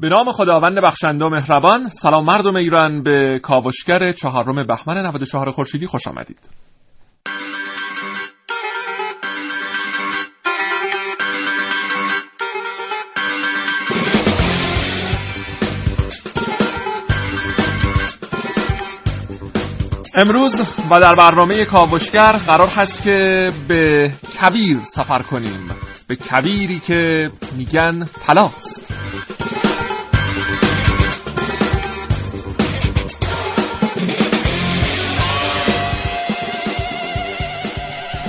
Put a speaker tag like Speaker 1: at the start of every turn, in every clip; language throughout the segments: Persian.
Speaker 1: به نام خداوند بخشنده و مهربان سلام مردم ایران به کاوشگر چهارم بهمن 94 خورشیدی خوش آمدید. امروز و در برنامه کاوشگر قرار هست که به کبیر سفر کنیم. به کبیری که میگن تلاست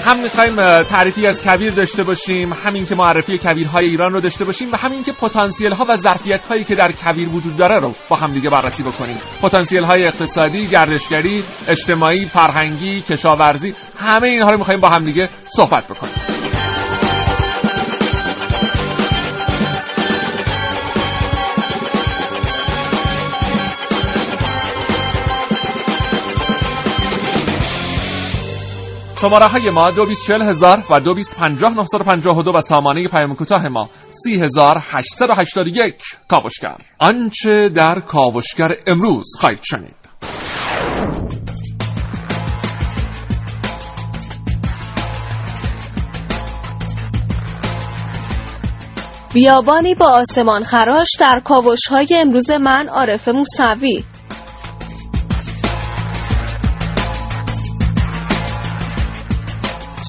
Speaker 1: هم می‌خوایم تعریفی از کبیر داشته باشیم همین که معرفی کبیرهای ایران رو داشته باشیم و همین که پتانسیل ها و ظرفیت هایی که در کبیر وجود داره رو با هم دیگه بررسی بکنیم. پتانسیل های اقتصادی گردشگری اجتماعی فرهنگی کشاورزی همه اینها رو می‌خوایم با هم دیگه صحبت بکنیم. شماره های ما دو هزار و دو و سامانه پیام کوتاه ما سی هزار یک. کاوشگر. آنچه در کاوشگر امروز خواهید شنید.
Speaker 2: بیابانی با آسمان خراش در کاوش های امروز من عارف موسوی.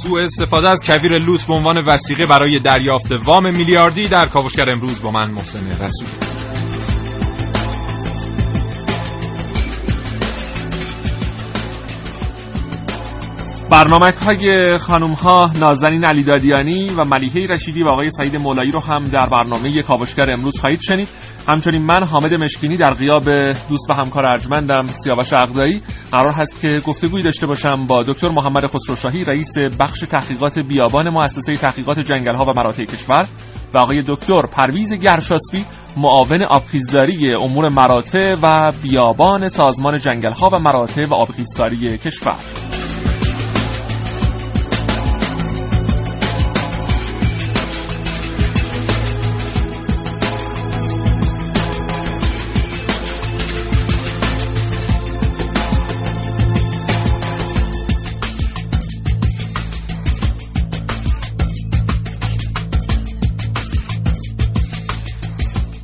Speaker 3: سوء استفاده از کویر لوت به عنوان وسیقه برای دریافت وام میلیاردی در کاوشگر امروز با من محسن رسول.
Speaker 1: برنامه های خانوم ها نازنین علی دادیانی و ملیحه رشیدی و آقای سعید مولایی رو هم در برنامه کاوشگر امروز خواهید شنید. همچنین من حامد مشکینی در غیاب دوست و همکار ارجمندم سیاوش عقدایی. قرار هست که گفتگویی داشته باشم با دکتر محمد خسروشاهی رئیس بخش تحقیقات بیابان مؤسسه تحقیقات جنگل ها و مراتع کشور و آقای دکتر پرویز گرشاسبی معاون آبخیزداری امور مراتع و بیابان سازمان جنگل ها و مراتع و آبخیزداری کشور.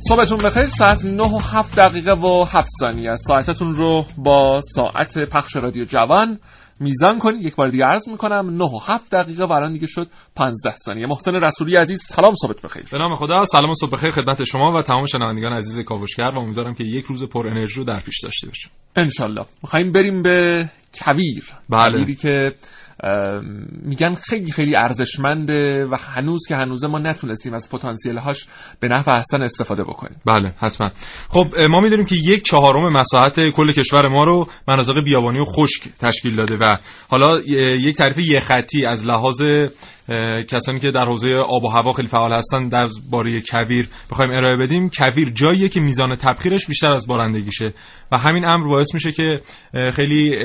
Speaker 1: صبحتون بخیر. ساعت 9 و 7 دقیقه و 7 ثانیه ساعتتون رو با ساعت پخش رادیو جوان میزان کنید. یک بار دیگه عرض می‌کنم 9 و 7 دقیقه و الان دیگه شد 15 ثانیه. محسن رسولی عزیز سلام صبحت بخیر.
Speaker 3: به نام خدا سلام و صبح بخیر خدمت شما و تمام شنوندگان عزیز کاوشگر و امیدوارم که یک روز پر انرژی رو در پیش داشته باشیم.
Speaker 1: ان می‌خوایم بریم به کویر.
Speaker 3: بله.
Speaker 1: که میگن خیلی خیلی ارزشمنده و هنوز که هنوزه ما نتونستیم از پتانسیل هاش به نفع احسن استفاده بکنیم.
Speaker 3: بله حتما. خب ما می‌دونیم که یک چهارم مساحت کل کشور ما رو مناطق بیابانی و خشک تشکیل داده و حالا یک تعریف یه خطی از لحاظ کسانی که در حوزه آب و هوا خیلی فعال هستن در باره کویر بخوایم ارائه بدیم. کویر جاییه که میزان تبخیرش بیشتر از بارندگیشه و همین امر باعث میشه که خیلی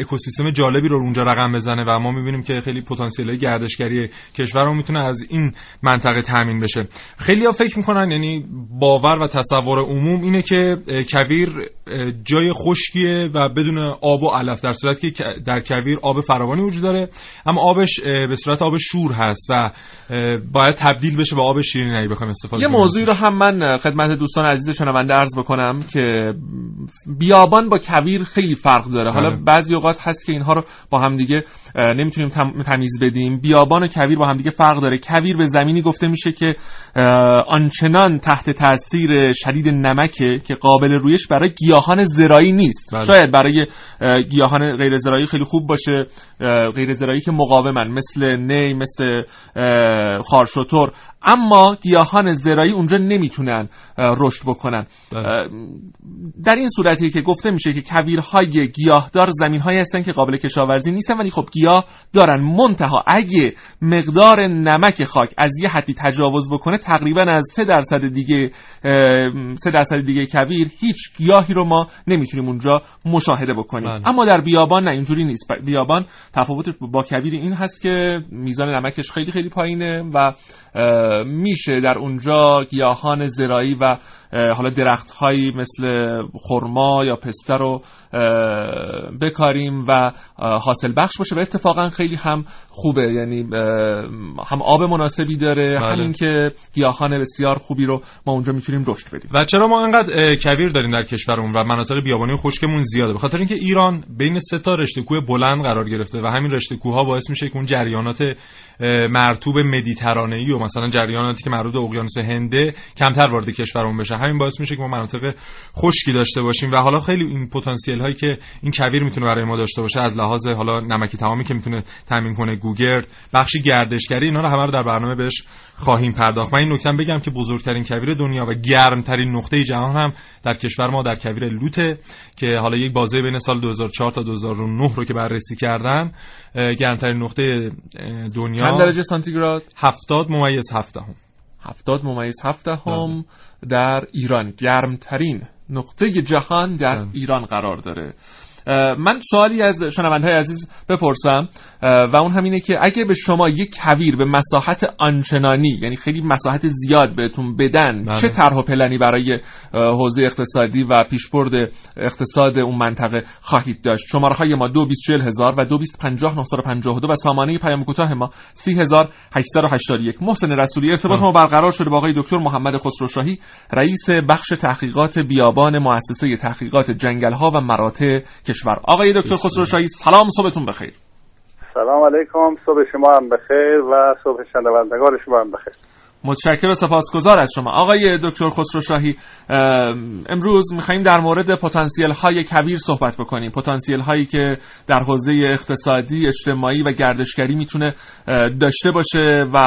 Speaker 3: اکوسیستم جالبی رو اونجا رقم بزنه و ما می‌بینیم که خیلی پتانسیل گردشگری کشور رو می‌تونه از این منطقه تامین بشه. خیلی ها فکر می‌کنن یعنی باور و تصور عموم اینه که کویر جای خشکیه و بدون آب و علف در صورتی که در کویر آب فراوانی وجود داره اما آبش به صورت آب شور هست و باید تبدیل بشه به آب شیرین اگه بخوایم استفاده
Speaker 1: یه موضوعی رو هم من خدمت دوستان عزیز شنونده عرض بکنم که بیابان با کویر خیلی فرق داره. حالا بله. بعضی اوقات هست که اینها رو با هم دیگه نمی‌تونیم تمیز بدیم. بیابان و کویر با هم دیگه فرق داره. کویر به زمینی گفته میشه که آنچنان تحت تاثیر شدید نمکه که قابل رویش برای گیاهان زرایی نیست. بله. شاید برای گیاهان غیر زرایی خیلی خوب باشه. غیر زرایی که مقاومن مثل نی مثل خارشوتور. اما گیاهان زرایی اونجا نمی‌تونن رشد بکنن. بله. در این صورتی که گفته میشه که کویرهای گیاهدار زمینهایی هستن که قابل کشاورزی نیستن ولی خب گیاه دارن. منتها اگه مقدار نمک خاک از یه حدی تجاوز بکنه تقریبا از 3 درصد دیگه 3 درصد دیگه کویر هیچ گیاهی رو ما نمی‌تونیم اونجا مشاهده بکنیم.
Speaker 3: بله.
Speaker 1: اما در بیابان نه اینجوری نیست. بیابان تفاوت با کویر این هست که میزان نمکش خیلی خیلی پایینه و میشه در اونجا گیاهان زراعی و حالا درخت هایی مثل خرما یا پسته رو بکاریم و حاصل بخش باشه و اتفاقا خیلی هم خوبه. یعنی هم آب مناسبی داره
Speaker 3: بله.
Speaker 1: همین که گیاهان بسیار خوبی رو ما اونجا می‌تونیم رشد بدیم.
Speaker 3: و چرا ما انقدر کویر داریم در کشورمون و مناطق بیابانی خشکمون زیاده؟ به خاطر اینکه ایران بین سه تا رشته کوه بلند قرار گرفته و همین رشته کوه باعث میشه که اون جریانات اه، مرطوب مدیترانه‌ای و مثلا جریاناتی که مربوط به اقیانوس هنده کمتر وارد کشورمون بشه. همین باعث میشه که ما مناطق خشکی داشته باشیم و حالا خیلی این پتانسیل هایی که این کویر می‌تونه برای ما داشته باشه از لحاظ حالا نمکی تمامی که می‌تونه تامین کنه گوگرد بخشی گردشگری اینا رو همه رو در برنامه بهش خواهیم پرداخت. من این نکته بگم که بزرگترین کویر دنیا و گرمترین نقطه جهان هم در کشور ما در کویر لوته که حالا یک بازه بین سال 2004 تا 2009 رو که بررسی کردن گرمترین نقطه دنیا
Speaker 1: چند درجه سانتیگراد؟
Speaker 3: 70 ممیز 7 هم
Speaker 1: 70 ممیز 7 هم در ایران. گرمترین نقطه جهان در. ایران قرار داره من سوالی از شنوندهای عزیز بپرسم و اون همینه که اگه به شما یک کویر به مساحت آنچنانی یعنی خیلی مساحت زیاد بهتون بدن
Speaker 3: بله.
Speaker 1: چه طرح و پلنی برای حوزه اقتصادی و پیشبرد اقتصاد اون منطقه خواهید داشت؟ شماره های ما 224000 و 2250 و سامانه پیام کوتاه ما 30881 محسن رسولی ارتباط ما برقرار شده با آقای دکتر محمد خسروشاهی رئیس بخش تحقیقات بیابان مؤسسه تحقیقات جنگل ها و مراتع کشور. آقای دکتر خسروشاهی سلام صبحتون بخیر.
Speaker 4: سلام علیکم صبح شما هم بخیر و صبح شنوندگان شما هم بخیر.
Speaker 1: متشکر و سپاسگزار از شما. آقای دکتر خسروشاهی ام، امروز میخواییم در مورد پتانسیل های کویر صحبت بکنیم. پتانسیل هایی که در حوزه اقتصادی اجتماعی و گردشگری می‌تونه داشته باشه و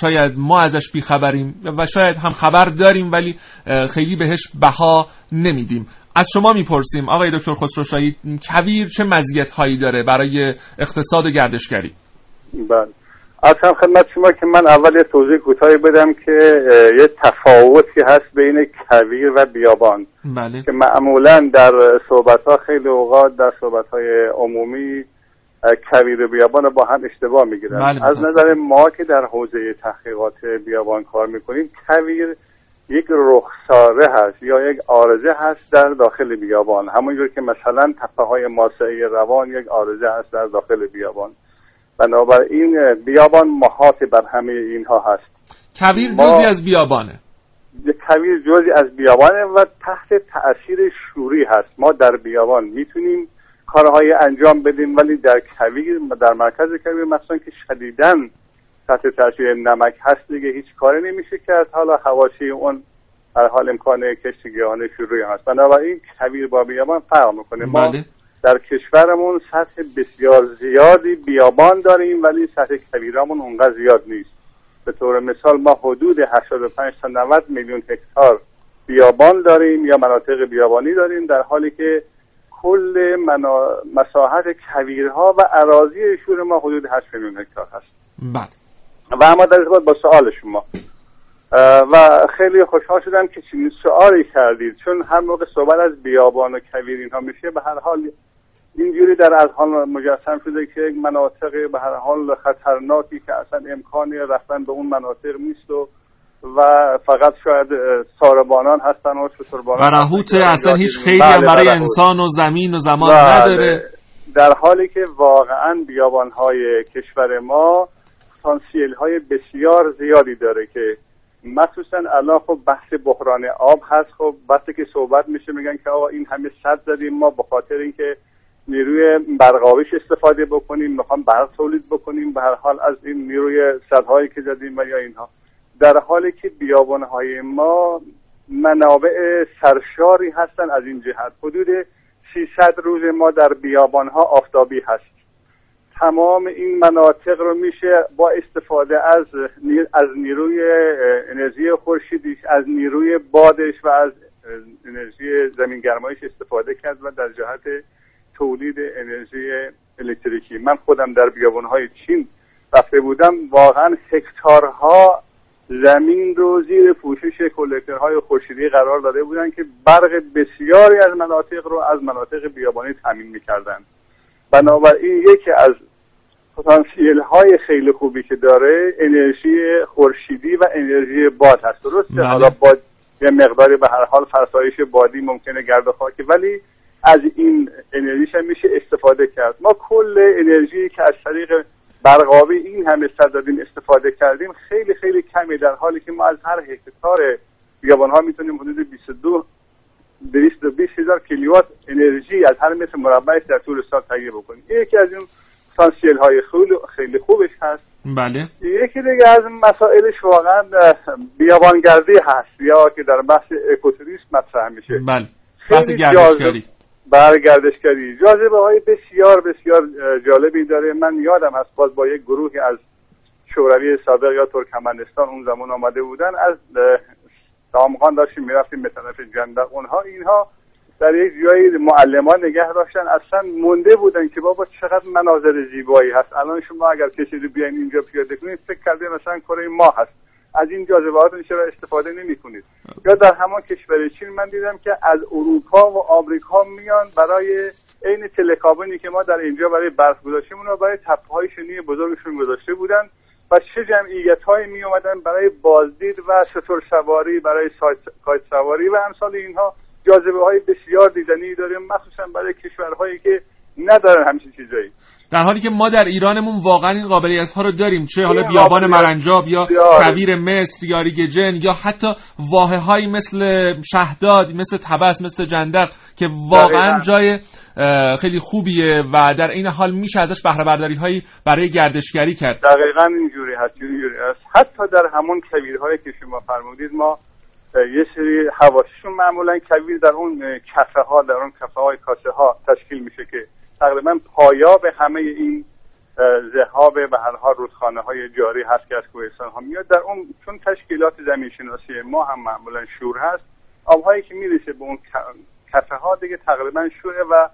Speaker 1: شاید ما ازش بیخبریم و شاید هم خبر داریم ولی خیلی بهش بها نمیدیم. از شما می‌پرسیم آقای دکتر خسروشاهی کویر چه مزیت هایی داره برای اقتصاد گردشگری؟
Speaker 4: بله. هم خدمت شما که من اول یه توضیح کوتاهی بدم که یه تفاوتی هست بین کویر و بیابان.
Speaker 1: بله.
Speaker 4: که معمولا در صحبت ها خیلی اوقات در صحبت های عمومی کویر و بیابان رو با هم اشتباه می‌گیرن.
Speaker 1: بله،
Speaker 4: از. نظر ما که در حوزه تحقیقات بیابان کار می‌کنیم کویر یک رخساره هست یا یک آرزه هست در داخل بیابان. همونجور که مثلا تپه های ماسعی روان یک آرزه هست در داخل بیابان. بنابراین بیابان محاط بر همه اینها هست.
Speaker 1: کویر
Speaker 4: ما-
Speaker 1: جزی از بیابانه.
Speaker 4: کویر جزی از بیابانه و تحت تأثیر شوری هست. ما در بیابان می‌تونیم کارهای انجام بدیم ولی در کویر در مرکز کویر مثلا که شدیداً تحت تاثیر نمک هست دیگه هیچ کاری نمیشه کرد. حالا حواشی اون در حال امکان کشت گیاهان شروعی هست. بنابراین کویر با بیابان فرق می‌کنه. ما
Speaker 1: بله.
Speaker 4: در کشورمون سطح بسیار زیادی بیابان داریم ولی سطح کویرامون اونقدر زیاد نیست. به طور مثال ما حدود 85 تا 90 میلیون هکتار بیابان داریم یا مناطق بیابانی داریم در حالی که کل منا... مساحت کویرها و اراضی شور ما حدود 8 میلیون هکتار هست.
Speaker 1: بله.
Speaker 4: و اما در ارتباط با سوال شما و خیلی خوشحال شدم که چنین سوالی کردید چون هر موقع صحبت از بیابان و کویر اینها میشه به هر حال اینجوری در اذهان مجسم شده که یک مناطق به هر حال خطرناکی که اصلا امکانی رفتن به اون مناطق نیست و و فقط شاید ساربانان هستن و شتربانان
Speaker 1: و رهوت اصلا هیچ خیلی
Speaker 4: بله،
Speaker 1: هم برای
Speaker 4: و رهوت.
Speaker 1: انسان و زمین و زمان
Speaker 4: بله.
Speaker 1: نداره
Speaker 4: در حالی که واقعا بیابان های کشور ما پتانسیل های بسیار زیادی داره که مخصوصا الان خب بحث بحران آب هست. خب وقتی که صحبت میشه میگن که آقا این همه صد زدیم ما به خاطر اینکه نیروی برقاویش استفاده بکنیم می‌خوام برق تولید بکنیم به هر حال از این نیروی صدهایی که زدیم و یا اینها. در حالی که بیابان های ما منابع سرشاری هستن از این جهت. حدود 300 روز ما در بیابان ها آفتابی هست. تمام این مناطق رو میشه با استفاده از از نیروی انرژی خورشیدی از نیروی بادش و از انرژی زمین گرمایش استفاده کرد و در جهت تولید انرژی الکتریکی. من خودم در بیابانهای چین رفته بودم واقعا هکتارها زمین رو زیر پوشش کلکترهای خورشیدی قرار داده بودن که برق بسیاری از مناطق رو از مناطق بیابانی تامین می‌کردن. بنابراین یکی از پتانسیل های خیلی خوبی که داره انرژی خورشیدی و انرژی باد هست. درسته؟
Speaker 1: بله.
Speaker 4: حالا باد یه مقداری به هر حال فرسایش بادی ممکنه گرد و خاکی ولی از این انرژیش هم میشه استفاده کرد. ما کل انرژی که از طریق برقابی این همه سر دادیم استفاده کردیم خیلی خیلی کمی در حالی که ما از هر هکتار بیابان ها می‌تونیم حدود 22 220 هزار کیلووات انرژی از هر متر مربعش در طول سال تهیه بکنیم. یکی از این پتانسیل های خیلی خیلی خوبش هست.
Speaker 1: بله.
Speaker 4: یکی دیگه از مسائلش واقعا بیابانگردی هست یا که در بحث اکوتوریسم مطرح میشه.
Speaker 1: بله. بحث گردشگری.
Speaker 4: برگردشگری. جاذبه های بسیار بسیار جالبی داره. من یادم از باز با یک گروهی از شوروی سابق یا ترکمنستان اون زمان آمده بودن. از دامغان داشتیم می‌رفتیم به طرف جندق. اونها اینها در یک جایی معلمان نگه داشتن اصلا مونده بودن که بابا چقدر مناظر زیبایی هست. الان شما اگر کسی رو بیاین اینجا پیاده کنید فکر کرده مثلا کره ما هست. از این جاذبهاتون چرا استفاده نمی کنید یا در همان کشور چین من دیدم که از اروپا و آمریکا میان برای عین تلکابینی که ما در اینجا برای برف گذاشتیم اونها برای تپه های شنی بزرگشون گذاشته بودن و چه جمعیت های می اومدن برای بازدید و شتر سواری برای سایت- سواری و امثال اینها. جاذبه های بسیار دیدنی داریم مخصوصا برای کشورهایی که ندارن همچین چیزایی
Speaker 1: در حالی که ما در ایرانمون واقعا این قابلیت ها رو داریم چه حالا بیابان مرنجاب یا. کویر مصر یا ریگ جن یا حتی واحه هایی مثل شهداد مثل تبس مثل جندق که واقعا. جای خیلی خوبیه و در این حال میشه ازش بهره برداری هایی برای گردشگری کرد
Speaker 4: دقیقا اینجوری هست اینجوری هست حتی در همون کویرهایی که شما فرمودید ما یه سری حواسشون معمولا کویر در اون کفه ها در اون کفه های کاسه ها تشکیل میشه که تقریبا پایاب همه این ذهاب به هر حال رودخانه های جاری هست که از کوهستان ها میاد در اون چون تشکیلات زمین شناسی ما هم معمولا شور هست آبهایی که می‌رسه به اون کفه ها دیگه تقریبا شوره و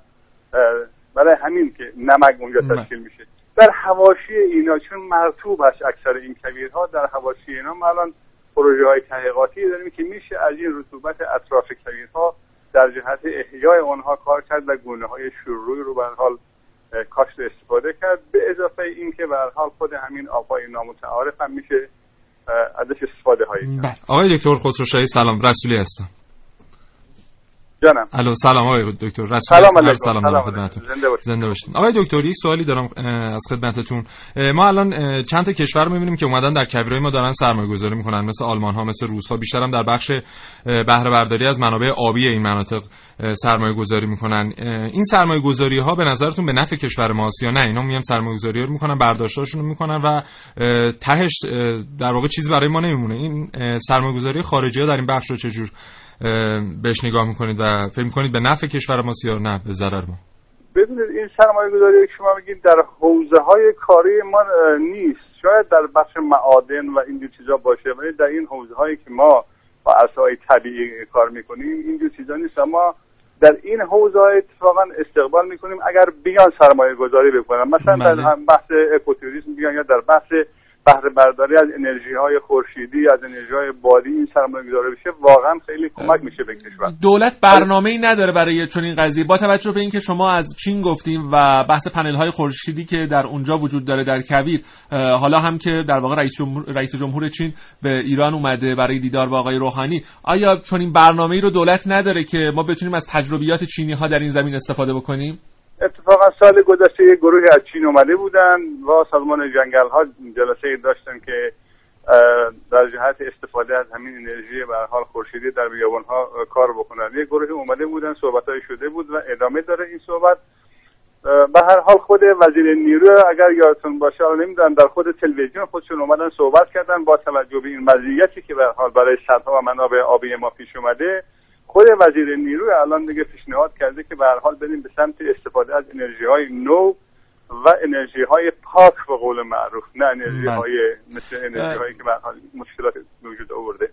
Speaker 4: برای همین که نمک اونجا. تشکیل میشه در حواشی اینا چون مرتوب هست اکثر این کویرها در حواشی اینا الان پروژه های تحقیقاتی داریم که میشه از این رطوبت اطراف کویرها در جهت احیای آنها کار کرد و گونه های شروعی رو به حال کاشت استفاده کرد. به اضافه اینکه به حال خود همین آبهای نامتعارف هم میشه ازش استفاده هایی کرد.
Speaker 1: بله.
Speaker 3: آقای دکتر خسروشاهی سلام. رسولی هستم.
Speaker 4: جانم
Speaker 3: الو سلام آقای دکتر رسولی
Speaker 4: سلام. علیکم.
Speaker 3: سلام. خدمتتون
Speaker 4: زنده باشید.
Speaker 3: زنده باشید آقای دکتر یک سوالی دارم از خدمتتون ما الان چند تا کشور می‌بینیم که اومدن در کبیرای ما دارن سرمایه گذاری می‌کنن مثل آلمان ها مثل روس ها بیشتر هم در بخش اه، بهره برداری از منابع آبی این مناطق سرمایه گذاری می‌کنن. این سرمایه گذاری ها به نظرتون به نفع کشور ماست یا نه؟ اینا میان سرمایه گذاری رو می‌کنن برداشتاشون رو می‌کنن و تهش در واقع چیزی برای ما نمیمونه. این سرمایه گذاری خارجی ها در این بخش رو چجور بهش نگاه می‌کنید و فکر می‌کنید به نفع کشور ماست یا نه؟ به ضرر ما.
Speaker 4: ببینید این سرمایه گذاری که شما میگید در حوزه های کاری ما نیست. شاید در بخش معادن و اینجور چیزا باشه ولی در این حوزه هایی که ما با اسای طبیعی کار می‌کنیم اینجور چیزا نیست اما در این حوزه های اتفاقا استقبال می‌کنیم اگر بیان سرمایه گذاری بکنن مثلا در
Speaker 1: بله.
Speaker 4: هم بحث اکوتوریسم بیان یا در بحث بهره برداری از انرژی های خورشیدی از انرژی های بادی این سرمایه گذاری بشه واقعا خیلی کمک میشه به کشور.
Speaker 1: دولت برنامه ای نداره برای چون این قضیه. با توجه به اینکه شما از چین گفتیم و بحث پنل های خورشیدی که در اونجا وجود داره در کویر حالا هم که در واقع رئیس جمهور, رئیس جمهور چین به ایران اومده برای دیدار با آقای روحانی آیا چون این برنامه ای رو دولت نداره که ما بتونیم از تجربیات چینی ها در این زمین استفاده بکنیم؟
Speaker 4: اتفاقا سال گذشته یک گروهی از چین اومده بودن و سازمان جنگل ها جلسه داشتن که در جهت استفاده از همین انرژی به حال خورشیدی در بیابان ها کار بکنن. یک گروهی اومده بودن صحبت های شده بود و ادامه داره این صحبت. به هر حال خود وزیر نیرو اگر یادتون باشه حالا نمی‌دونم در خود تلویزیون خودشون اومدن صحبت کردن با توجه به این مزیتی که به حال برای سدها و منابع آبی ما پیش اومده. خود وزیر نیروی الان دیگه پیشنهاد کرده که به هر حال بریم به سمت استفاده از انرژی های نو و انرژی های پاک به قول معروف نه انرژی های مثل انرژی هایی که به حال مشکلات وجود آورده.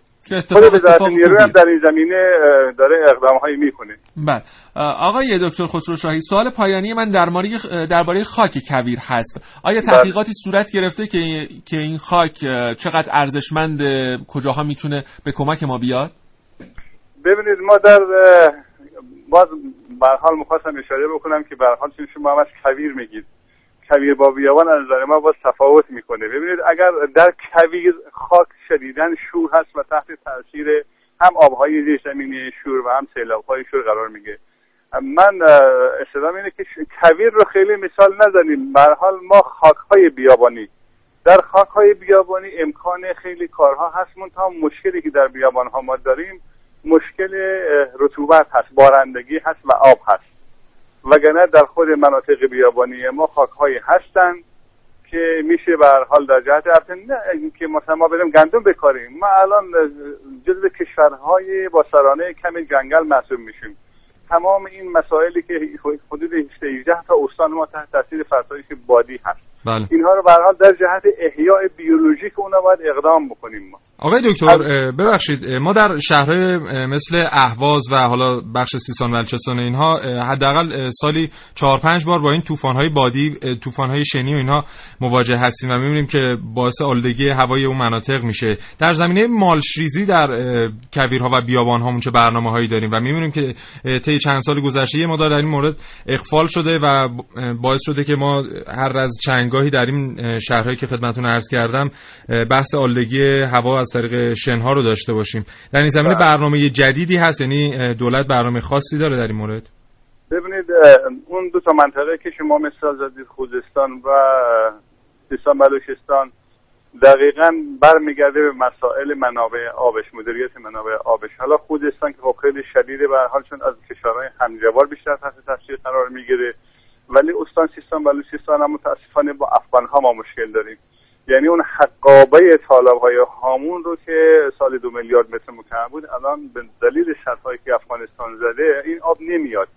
Speaker 4: خود وزارت نیروی هم در این زمینه داره اقدام هایی می‌کنه.
Speaker 1: بله. آقای دکتر خسرو شاهی سوال پایانی من درباره درباره خاک کویر هست. آیا تحقیقاتی صورت گرفته که که این خاک چقدر ارزشمند کجاها می‌تونه به کمک ما بیاد؟
Speaker 4: ببینید ما در باز به حال می‌خواستم اشاره بکنم که به حال چون شما هم از کویر میگید. کویر با بیابان از نظر ما باز تفاوت می‌کنه. ببینید اگر در کویر خاک شدیدن شور هست و تحت تاثیر هم آبهای زیر زمینی شور و هم سیلابهای شور قرار میگه من استدام اینه که کویر رو خیلی مثال نزنیم. به حال ما خاکهای بیابانی. در خاکهای بیابانی امکان خیلی کارها هست. منتها مشکلی که در بیابان ها ما داریم مشکل رطوبت هست بارندگی هست و آب هست. وگرنه در خود مناطق بیابانی ما خاکهایی هستند که میشه به حال در جهت نه که مثلا ما بریم گندم بکاریم. ما الان جزو کشورهای با سرانه کم جنگل محسوب میشیم. تمام این مسائلی که حدود 18 تا استان ما تحت تاثیر فرسایش بادی هست. بله. اینها رو به حال در جهت احیاء بیولوژیک اونا باید اقدام بکنیم ما
Speaker 3: آقای دکتر ببخشید ما در شهرهای مثل اهواز و حالا بخش سیستان بلوچستان اینها حداقل سالی 4 5 بار با این طوفان‌های بادی طوفان‌های شنی و اینها مواجه هستیم و می‌بینیم که باعث آلودگی هوای اون مناطق میشه در زمینه مالشریزی در کویرها و بیابان‌ها چه برنامه‌هایی داریم و می‌بینیم که طی چند سال گذشته مقدار در این مورد اقفال شده و باعث شده که ما هر از چند گاهی در این شهرهایی که خدمتتون عرض کردم بحث آلودگی هوا از طریق شنها رو داشته باشیم. در این زمینه بله. برنامه جدیدی هست یعنی دولت برنامه خاصی داره در این مورد.
Speaker 4: ببینید اون دو تا منطقه که شما مثال زدید خوزستان و سیستان بلوچستان دقیقا برمیگرده به مسائل منابع آبش مدیریت منابع آبش. حالا خوزستان که خب خیلی شدیده به حال چون از کشورهای همجوار بیشتر تحت تاثیر قرار می‌گیره. ولی استان سیستان بلوچستان هم متاسفانه با افغان ها ما مشکل داریم. یعنی اون حقابه طالب های هامون رو که سال دو میلیارد متر مکعب بود الان به دلیل هایی که افغانستان زده این آب نمیاد.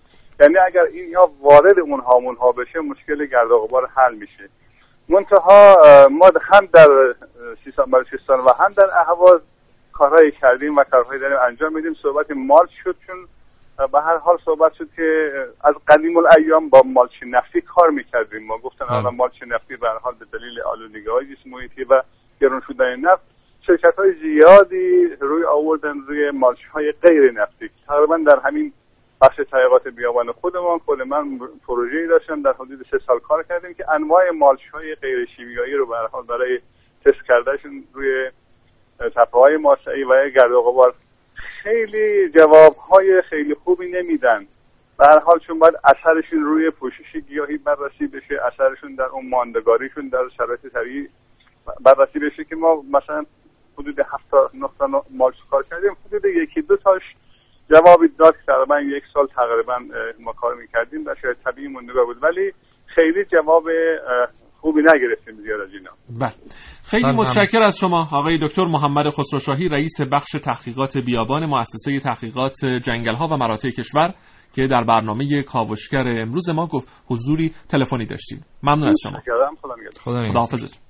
Speaker 4: یعنی اگر این آب وارد اون هامون ها بشه مشکل گرد و غبار حل میشه. منتها ما هم در سیستان بلوچستان و هم در اهواز کارهایی کردیم و کارهایی داریم انجام میدیم. صحبت مال شد چون به هر حال صحبت شد که از قدیم الایام با مالچ نفتی کار می‌کردیم ما گفتن بله. الان مالچ نفتی به هر حال به دلیل آلودگی های جسم محیطی و گرون شدن نفت شرکت های زیادی روی آوردن روی مالچ های غیر نفتی تقریبا در همین بخش تحقیقات بیابان خودمان خود من پروژه‌ای داشتم در حدود سه سال کار کردیم که انواع مالچ های غیر شیمیایی رو به حال برای تست کردنشون روی تپه های ماسعی و گرد و غبار خیلی جواب های خیلی خوبی نمیدن. به هر حال چون باید اثرشون روی پوشش گیاهی بررسی بشه اثرشون در اون ماندگاریشون در شرایط طبیعی بررسی بشه که ما مثلا حدود هفت تا نه تا مالچ کار کردیم حدود یکی دو تاش جوابی داد تقریبا یک سال تقریبا ما کار می‌کردیم و شاید طبیعی موندگار بود. ولی خیلی جواب خوبی نگرفتیم زیاد از اینا.
Speaker 1: بله. خیلی متشکر از شما. آقای دکتر محمد خسروشاهی رئیس بخش تحقیقات بیابان مؤسسه تحقیقات جنگل ها و مراتع کشور که در برنامه کاوشگر امروز ما گفت حضوری تلفنی داشتیم. ممنون از شما.
Speaker 3: خدا
Speaker 1: حافظت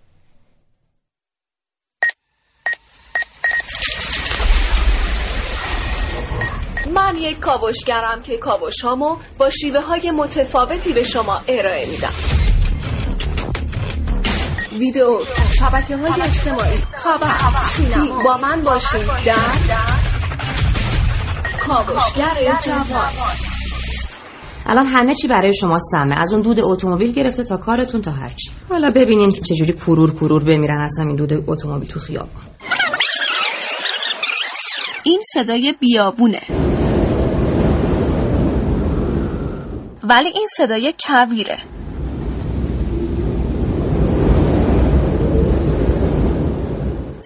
Speaker 2: من یک کاوشگرم که کاوش هامو با شیوه های متفاوتی به شما ارائه میدم. ویدیو شبکه های اجتماعی. خبر سینما. با من باشید در کاوشگر جوان.
Speaker 5: الان همه چی برای شما سمه. از اون دود اتومبیل گرفته تا کارتون تا هرچی حالا ببینین که چجوری کرور کرور بمیرن از همین دود اتومبیل تو خیابون.
Speaker 2: این صدای بیابونه. ولی این صدای کویره.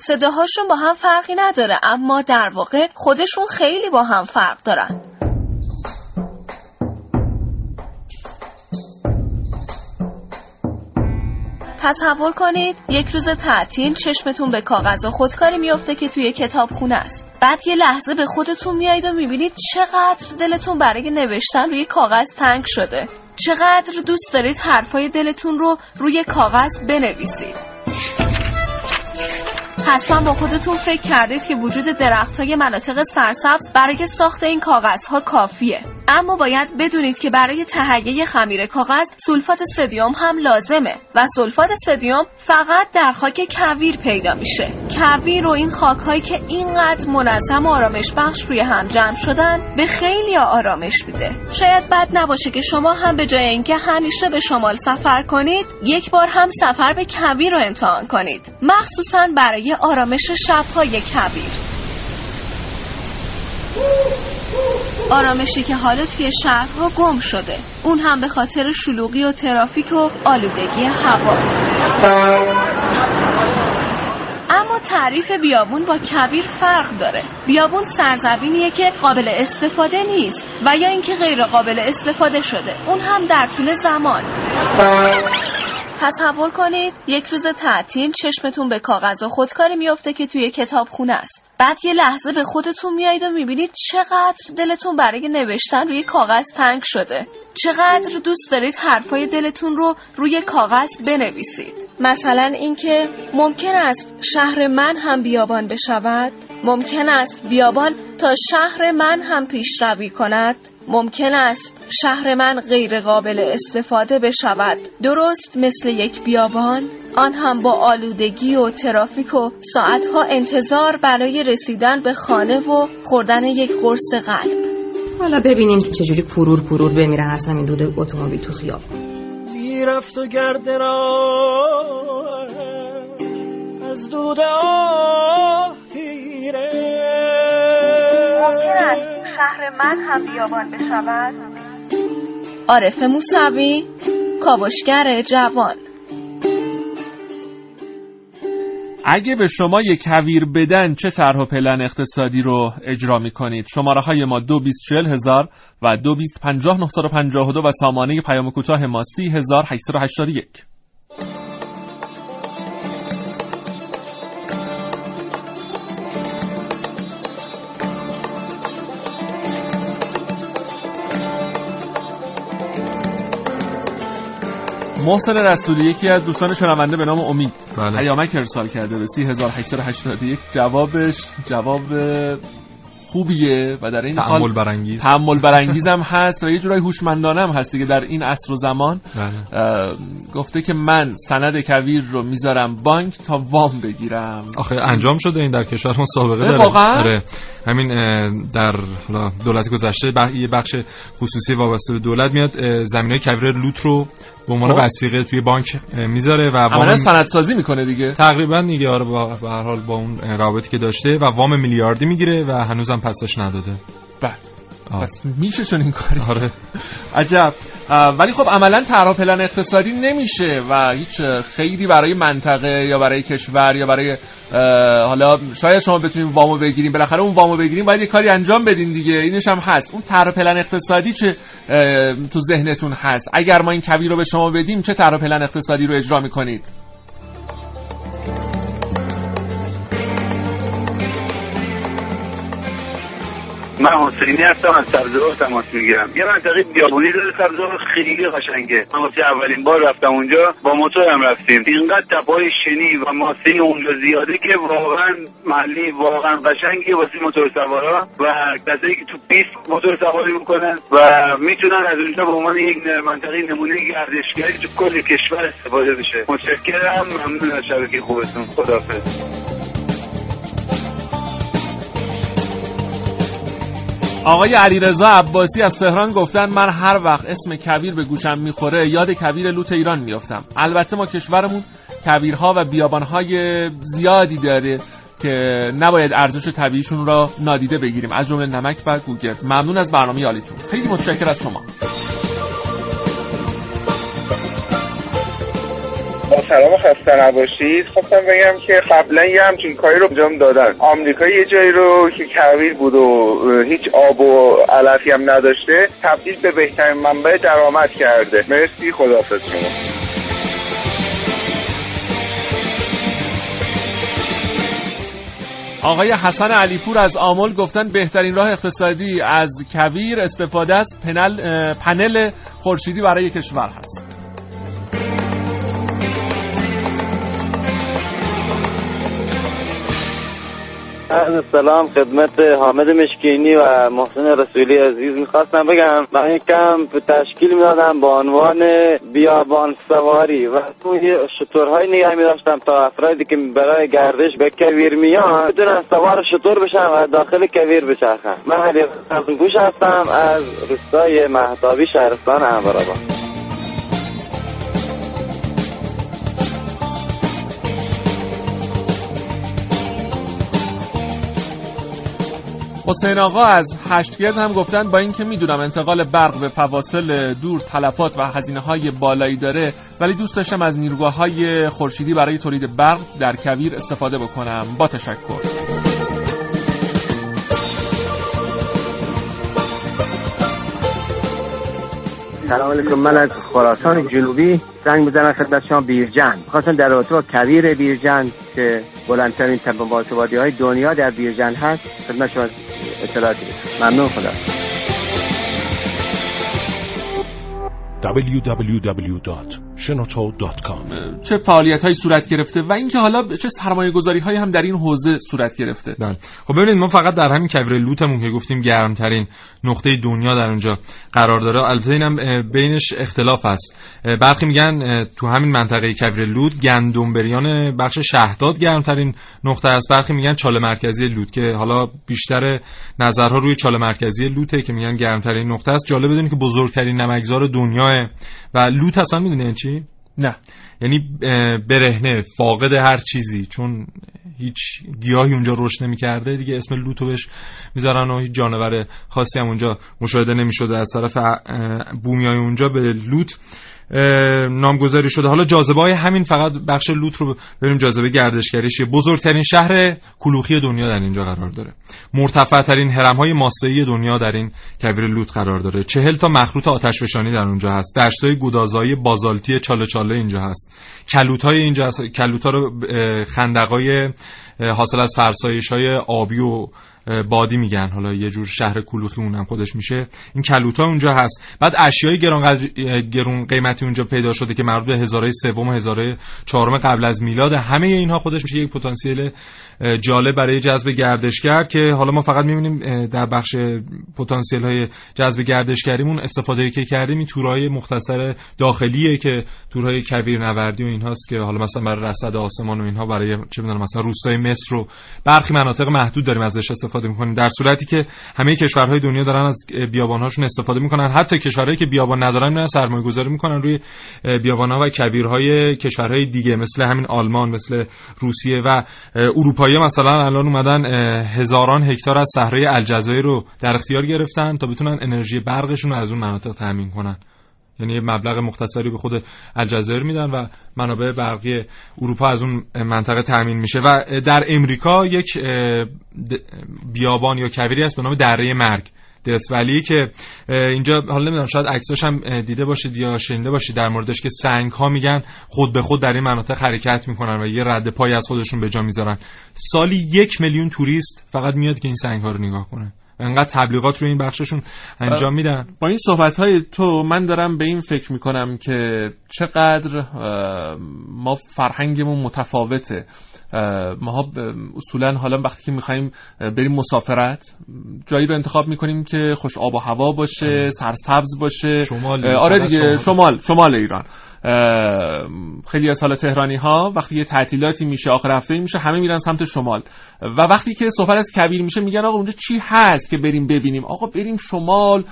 Speaker 2: صداهاشون با هم فرقی نداره اما در واقع خودشون خیلی با هم فرق دارن. تصور کنید یک روز تعطیل چشمتون به کاغذ و خودکاری میافته که توی کتاب خونه است. بعد یه لحظه به خودتون میایید و می‌بینید چقدر دلتون برای نوشتن روی کاغذ تنگ شده. چقدر دوست دارید حرفای دلتون رو روی کاغذ بنویسید. حتما با خودتون فکر کردید که وجود درخت های مناطق سرسبز برای ساخت این کاغذها کافیه. اما باید بدونید که برای تهیه خمیر کاغذ سولفات سدیوم هم لازمه و سولفات سدیوم فقط در خاک کویر پیدا میشه. کویر و این خاک هایی که اینقدر منظم و آرامش بخش روی هم جمع شدن به خیلی آرامش میده. شاید بد نباشه که شما هم به جای اینکه همیشه به شمال سفر کنید یک بار هم سفر به کویر رو امتحان کنید. مخصوصا برای آرامش شبهای کویر. آرامشی که حالا توی شهرها گم شده. اون هم به خاطر شلوغی و ترافیک و آلودگی هوا. اما تعریف بیابون با کبیر فرق داره. بیابون سرزمینیه که قابل استفاده نیست و یا اینکه غیر قابل استفاده شده. اون هم در طول زمان. تصور کنید یک روز تعطیل چشمتون به کاغذ و خودکاری میفته که توی کتاب خونه است. بعد یه لحظه به خودتون میایید و می‌بینید چقدر دلتون برای نوشتن روی کاغذ تنگ شده. چقدر دوست دارید حرفای دلتون رو روی کاغذ بنویسید. مثلا اینکه ممکن است شهر من هم بیابان بشود؟ ممکن است بیابان تا شهر من هم پیشروی کند؟ ممکن است شهر من غیر قابل استفاده بشود. درست مثل یک بیابان آن هم با آلودگی و ترافیک و ساعتها انتظار برای رسیدن به خانه و خوردن یک قرص قلب.
Speaker 5: حالا ببینیم چجوری پرور پرور بمیرن اصلا این دود اتومبیل تو خیاب
Speaker 6: رفت و گرد از دود آه تیره
Speaker 2: ممکن است شهر من هم بیابان بشود. عارف موسوی کاوشگر جوان.
Speaker 1: اگه به شما یک کویر بدن چه طرح و پلن اقتصادی رو اجرا می کنید شماره های ما 2240 هزار و 2250 952 و سامانه پیام کوتاه ما 30881 محسن رسولی یکی از دوستان شنونده به نام امید
Speaker 3: بله.
Speaker 1: پیامک ارسال کرده به 3881 جوابش جواب خوبیه و در این
Speaker 3: تعمل
Speaker 1: حال
Speaker 3: برانگیز
Speaker 1: تعمل برانگیزم هست و یه جورای هوشمندانه هم هست که در این عصر و زمان
Speaker 3: بله.
Speaker 1: گفته که من سند کویر رو می‌ذارم بانک تا وام بگیرم
Speaker 3: آخه انجام شده این در کشورمون سابقه
Speaker 1: اه،
Speaker 3: داره
Speaker 1: واقعا؟
Speaker 3: آره. همین در دولت گذشته. یه بخش خصوصی وابسته به دولت میاد زمین های کویر لوت رو به عنوان
Speaker 1: خب.
Speaker 3: وسیقه توی بانک می‌ذاره و
Speaker 1: عملا
Speaker 3: وام
Speaker 1: سندسازی می‌کنه دیگه.
Speaker 3: تقریبا دیگه آره با به هر حال با اون رابطی که داشته و وام میلیاردی می‌گیره و هنوزم پسش نداده.
Speaker 1: بله.
Speaker 3: آه.
Speaker 1: پس میشه چون این کاری
Speaker 3: آره.
Speaker 1: عجب. ولی خب عملا طرح پلن اقتصادی نمیشه و هیچ خیلی برای منطقه یا برای کشور یا برای حالا شاید شما بتونین وامو بگیریم. بالاخره اون وامو بگیریم باید یه کاری انجام بدین دیگه. اینش هم هست. اون طرح پلن اقتصادی چه تو ذهنتون هست؟ اگر ما این کبیر رو به شما بدیم چه طرح پلن اقتصادی رو اجرا می‌کنید؟
Speaker 7: من حسینی هستم از سبزوار تماس می‌گیرم. یه منطقه بیابونی داره سبزوار خیلی قشنگه. من واسه اولین بار رفتم اونجا با موتورم رفتیم. اینقدر تپای شنی و ماسه اونجا زیاده که واقعا محلی واقعا قشنگی واسه موتور سوارا و کسایی که تو پیست موتور سواری می‌کنن و می‌تونن از اونجا به عنوان یک منطقه نمونه گردشگری تو کل کشور استفاده بشه. متشکرم. ممنون از شبکه خوبتون. خداحافظ.
Speaker 1: آقای علیرضا عباسی از تهران گفتن من هر وقت اسم کویر به گوشم می‌خوره یاد کویر لوت ایران میافتم. البته ما کشورمون کویرها و بیابانهای زیادی داره که نباید ارزش طبیعیشون را نادیده بگیریم. از جمله نمک و گوگل ممنون از برنامه یالیتون خیلی متشکر از شما.
Speaker 8: سلام خسته نباشید. خواستم بگم که قبلا یه همچین کاری رو انجام دادن. آمریکا یه جایی رو که کویر بود و هیچ آب و علفی هم نداشته تبدیل به بهترین منبع درآمد کرده. مرسی. خداحافظ شما.
Speaker 1: آقای حسن علیپور از آمل گفتن بهترین راه اقتصادی از کویر استفاده از پنل, پنل خورشیدی برای کشور هست.
Speaker 9: سلام خدمت حامد مشکینی و محسن رسولی عزیز می‌خواستم بگم من یک کمپ تشکیل می‌دادم با عنوان بیابان سواری و توی شطورهای نگه میداشتم تا افرادی که برای گردش به کویر میان بدونن سوار شطور بشن و داخل کویر بچرخن. من علی گوش هستم از روستای مهتابی شهرستان انورآباد
Speaker 1: حسین آقا از هشتگرد هم گفتن با اینکه می‌دونم انتقال برق به فواصل دور تلفات و هزینه های بالایی داره ولی دوست داشتم از نیروگاه های خورشیدی برای تولید برق در کویر استفاده بکنم. با تشکر.
Speaker 10: سلام علیکم. من از خراسان جنوبی زنگ می‌زنم خدمت شما بیرجن خواستم در رابطه با کویر بیرجن که بلندترین تباباتوادی های دنیا در بیرجن هست خدمت شما اطلاعاتی. ممنون خدا.
Speaker 11: www.shenoto.com
Speaker 1: چه فعالیت های صورت گرفته و اینکه حالا چه سرمایه گذاری های هم در این حوزه صورت گرفته.
Speaker 3: بله. خب ببینید ما فقط در همین کویر لوتمون که گفتیم گرمترین نقطه دنیا در اونجا قرار داره. البته اینم بینش اختلاف اه، برخی میگن تو همین منطقه کویر لوت گندم بریان بخش شهداد گرمترین نقطه است. برخی میگن چاله مرکزی لوت که حالا بیشتر نظرها روی چاله مرکزی لوته که میگن گرمترین نقطه است. جالب بدونید که بزرگترین نمکزار دنیاه و لوت اصلا می‌دونی چی؟
Speaker 1: نه.
Speaker 3: یعنی برهنه فاقد هر چیزی چون هیچ گیاهی اونجا رشد نمی‌کرده. دیگه اسم لوتو بهش می‌ذارن و هیچ جانور خاصی هم اونجا مشاهده نمی‌شده. از طرف بومیای اونجا به لوت نامگذاری شده. حالا جاذبه های همین فقط بخش لوت رو بریم جاذبه گردشگریشه بزرگترین شهر کلوخی دنیا در اینجا قرار داره. مرتفع ترین هرم های ماسه‌ای دنیا در این کویر لوت قرار داره. چهل تا مخروط آتشفشانی در اونجا هست. دشتای گودازایی بازالتی چاله چاله اینجا هست. کلوت های اینجا هست. کلوت ها رو خندقای حاصل از فرسایش های آبی و بادی میگن. حالا یه جور شهر کلوخی اونم خودش میشه. این کلوتا اونجا هست. بعد اشیای گران, گرون قیمتی اونجا پیدا شده که مربوط به هزاره سوم و هزاره چهارم قبل از میلاد. همه اینها خودش میشه یک پتانسیل جالب برای جذب گردشگر که حالا ما فقط می‌بینیم در بخش پتانسیل های جذب گردشگریمون استفاده که کردیم. این تورهای مختصر داخلیه که تورهای کویر نوردی و اینهاست که حالا مثلا برای رصد آسمان و اینها برای چه می‌دونم مثلا روستای مصر رو برخی مناطق محدود داریم ازش استفاده می‌کنیم. در صورتی که همه کشورهای دنیا دارن از بیابانهاشون استفاده می‌کنن. حتی کشورهایی که بیابان ندارن میرن سرمایه گذاری می‌کنن روی بیابانها و کویرهای کشورهای دیگه مثل همین آلمان مثل روسیه و اروپایی. مثلا الان اومدن هزاران هکتار از صحرای الجزایر رو در اختیار گرفتن تا بتونن انرژی برقشون رو از اون مناطق تامین کنن. یعنی یه مبلغ مختصری به خود الجزایر میدن و منابع برقی اروپا از اون منطقه تامین میشه. و در امریکا یک بیابان یا کویری هست به نام دره مرگ. دث ولی که اینجا حالا نمی‌دونم شاید عکساش هم دیده باشید یا شنیده باشید در موردش که سنگ ها میگن خود به خود در این مناطق حرکت می‌کنن و یه رد پای از خودشون به جا می‌ذارن. سالی یک میلیون توریست فقط میاد که این سنگ ها رو نگاه کنه. انقدر تبلیغات روی این بخششون انجام میدن.
Speaker 1: با این صحبت های تو من دارم به این فکر می‌کنم که چقدر ما فرهنگمون متفاوته. ما اصولا حالا وقتی که می‌خوایم بریم مسافرت جایی رو انتخاب می‌کنیم که خوش آب و هوا باشه سرسبز باشه.
Speaker 3: شمال
Speaker 1: آره دیگه شمال شمال ایران. خیلی از حالا تهرانی ها وقتی یه تعطیلاتی میشه آخر هفته میشه همه میرن سمت شمال. و وقتی که صحبت از کبیر میشه میگن آقا اونجا چی هست که بریم ببینیم؟ آقا بریم شمال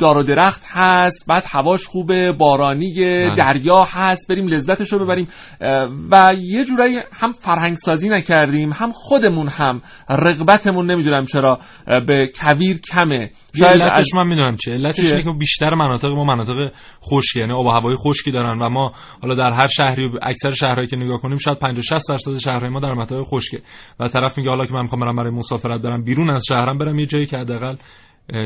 Speaker 1: دار و درخت هست بعد هواش خوبه بارانی دریا هست بریم لذتش رو ببریم و یه جورایی هم فرهنگ سازی نکردیم هم خودمون هم. رغبتمون نمی‌دونم چرا به کویر کمه.
Speaker 3: شاید علتش من می‌دونم چه علتش اینه که بیشتر مناطق ما مناطق خشک یعنی آب و هوای خشکی دارن و ما حالا در هر شهری اکثر شهرهایی که نگاه کنیم شاید 50 60 درصد شهرهای ما در مناطق خشکه. و طرف میگه حالا که من می‌خوام برم برای مسافرت برم بیرون از شهرم برم یه جایی که حداقل